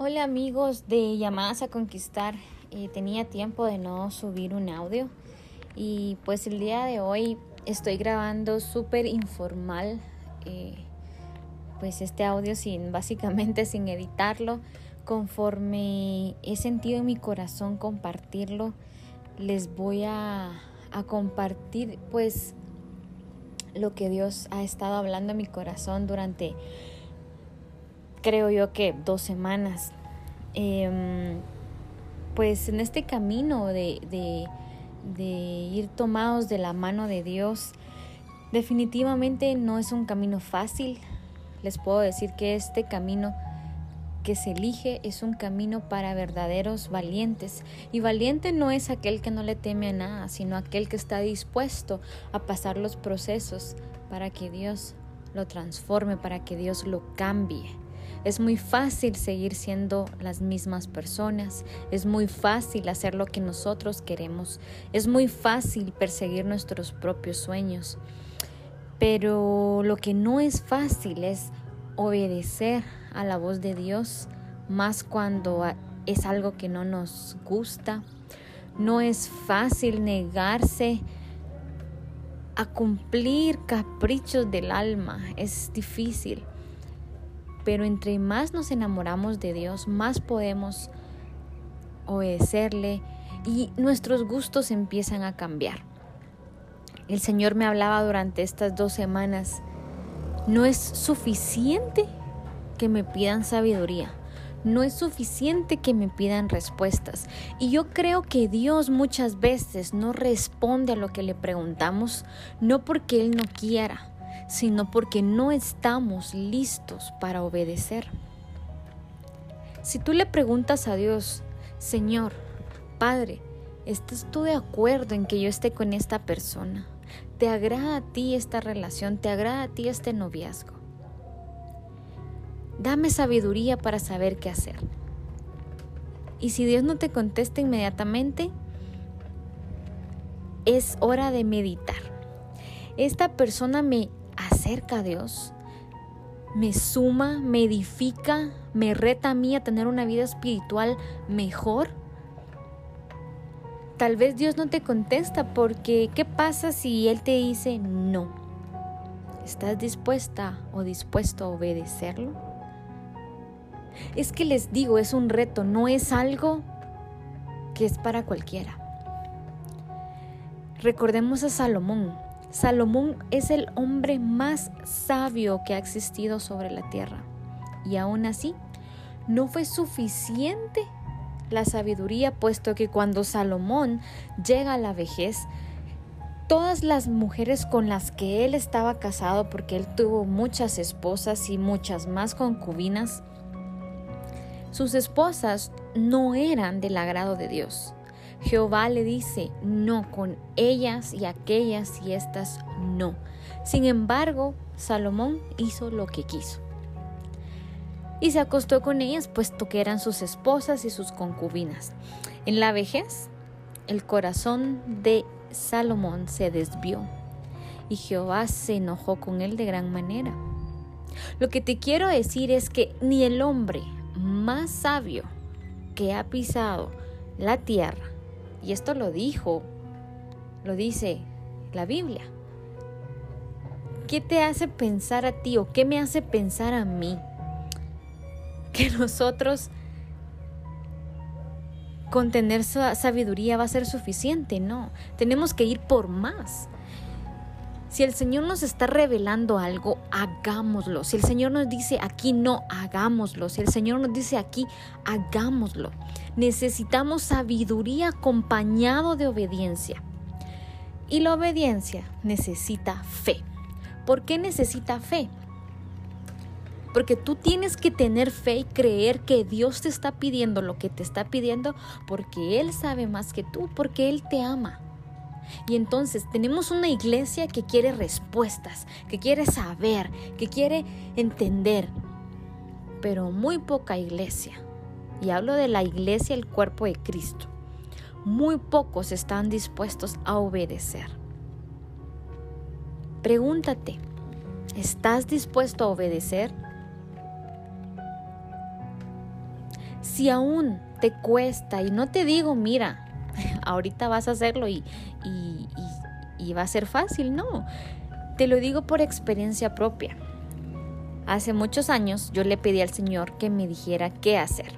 Hola amigos de Llamadas a Conquistar. Eh, tenía tiempo de no subir un audio y pues el día de hoy estoy grabando súper informal. Eh, pues este audio sin básicamente sin editarlo. Conforme he sentido en mi corazón compartirlo, les voy a, a compartir pues lo que Dios ha estado hablando en mi corazón durante creo yo que dos semanas. Em, pues en este camino de, de, ir tomados de la mano de Dios, definitivamente no es un camino fácil. Les puedo decir que este camino que se elige es un camino para verdaderos valientes. Y valiente no es aquel que no le teme a nada, sino aquel que está dispuesto a pasar los procesos para que Dios lo transforme, para que Dios lo cambie. Es muy fácil seguir siendo las mismas personas, es muy fácil hacer lo que nosotros queremos, es muy fácil perseguir nuestros propios sueños, pero lo que no es fácil es obedecer a la voz de Dios, más cuando es algo que no nos gusta. No es fácil negarse a cumplir caprichos del alma, es difícil pero entre más nos enamoramos de Dios, más podemos obedecerle y nuestros gustos empiezan a cambiar. El Señor me hablaba durante estas dos semanas, no es suficiente que me pidan sabiduría, no es suficiente que me pidan respuestas. Y yo creo que Dios muchas veces no responde a lo que le preguntamos, no porque Él no quiera, sino porque no estamos listos para obedecer. Si tú le preguntas a Dios, Señor, Padre, ¿estás tú de acuerdo en que yo esté con esta persona? ¿Te agrada a ti esta relación? ¿Te agrada a ti este noviazgo? Dame sabiduría para saber qué hacer. Y si Dios no te contesta inmediatamente, es hora de meditar. Esta persona me acerca a Dios, me suma, me edifica, me reta a mí a tener una vida espiritual mejor. Tal vez Dios no te contesta porque ¿qué pasa si Él te dice no? ¿Estás dispuesta o dispuesto a obedecerlo? Es que les digo, es un reto, no es algo que es para cualquiera. Recordemos a Salomón. Salomón es el hombre más sabio que ha existido sobre la tierra. Y aún así, no fue suficiente la sabiduría, puesto que cuando Salomón llega a la vejez, todas las mujeres con las que él estaba casado, porque él tuvo muchas esposas y muchas más concubinas, sus esposas no eran del agrado de Dios. Jehová le dice, no, con ellas y aquellas y estas no. Sin embargo, Salomón hizo lo que quiso. Y se acostó con ellas, puesto que eran sus esposas y sus concubinas. En la vejez, el corazón de Salomón se desvió y Jehová se enojó con él de gran manera. Lo que te quiero decir es que ni el hombre más sabio que ha pisado la tierra y esto lo dijo, lo dice la Biblia. ¿Qué te hace pensar a ti o qué me hace pensar a mí? Que nosotros con tener sabiduría va a ser suficiente, no. Tenemos que ir por más. Si el Señor nos está revelando algo, hagámoslo. Si el Señor nos dice aquí no, hagámoslo. Si el Señor nos dice aquí, hagámoslo. Necesitamos sabiduría acompañado de obediencia. Y la obediencia necesita fe. ¿Por qué necesita fe? Porque tú tienes que tener fe y creer que Dios te está pidiendo lo que te está pidiendo porque Él sabe más que tú, porque Él te ama. Y entonces tenemos una iglesia que quiere respuestas, que quiere saber, que quiere entender, pero muy poca iglesia. Y hablo de la iglesia, el cuerpo de Cristo. Muy pocos están dispuestos a obedecer. Pregúntate, ¿estás dispuesto a obedecer? Si aún te cuesta y no te digo, mira, ahorita vas a hacerlo y, y, va a ser fácil, no. Te lo digo por experiencia propia. Hace muchos años yo le pedí al Señor que me dijera qué hacer.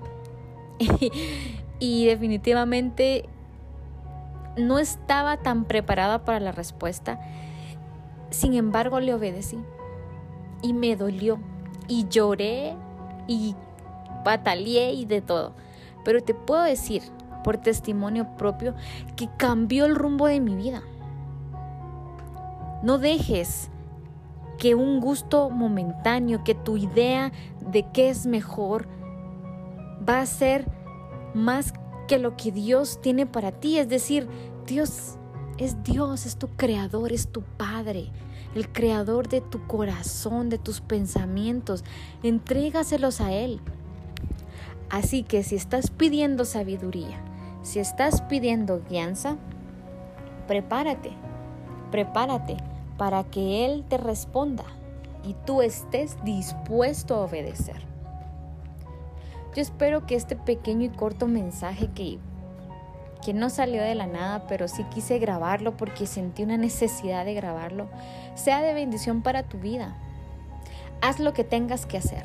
y definitivamente no estaba tan preparada para la respuesta. Sin embargo, le obedecí. Y me dolió. Y lloré. Y pataleé y de todo. Pero te puedo decir, por testimonio propio, que cambió el rumbo de mi vida. No dejes que un gusto momentáneo, que tu idea de qué es mejor, va a ser más que lo que Dios tiene para ti. Es decir, Dios es Dios, es tu creador, es tu Padre, el creador de tu corazón, de tus pensamientos. Entrégaselos a Él. Así que si estás pidiendo sabiduría, si estás pidiendo guianza, prepárate, prepárate para que Él te responda y tú estés dispuesto a obedecer. Yo espero que este pequeño y corto mensaje que, que no salió de la nada, pero sí quise grabarlo porque sentí una necesidad de grabarlo, sea de bendición para tu vida. Haz lo que tengas que hacer.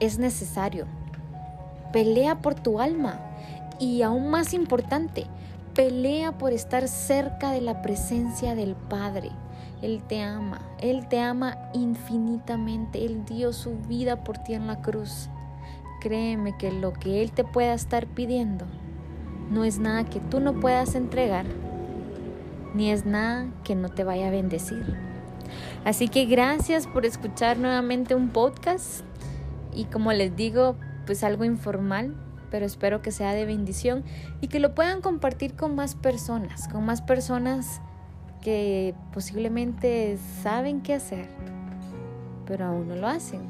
Es necesario. Pelea por tu alma. Y aún más importante, pelea por estar cerca de la presencia del Padre. Él te ama, Él te ama infinitamente, Él dio su vida por ti en la cruz. Créeme que lo que Él te pueda estar pidiendo no es nada que tú no puedas entregar, ni es nada que no te vaya a bendecir. Así que gracias por escuchar nuevamente un podcast y como les digo, pues algo informal, pero espero que sea de bendición y que lo puedan compartir con más personas, con más personas que posiblemente saben qué hacer, pero aún no lo hacen.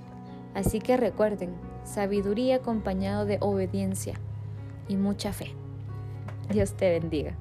Así que recuerden, sabiduría acompañado de obediencia y mucha fe. Dios te bendiga.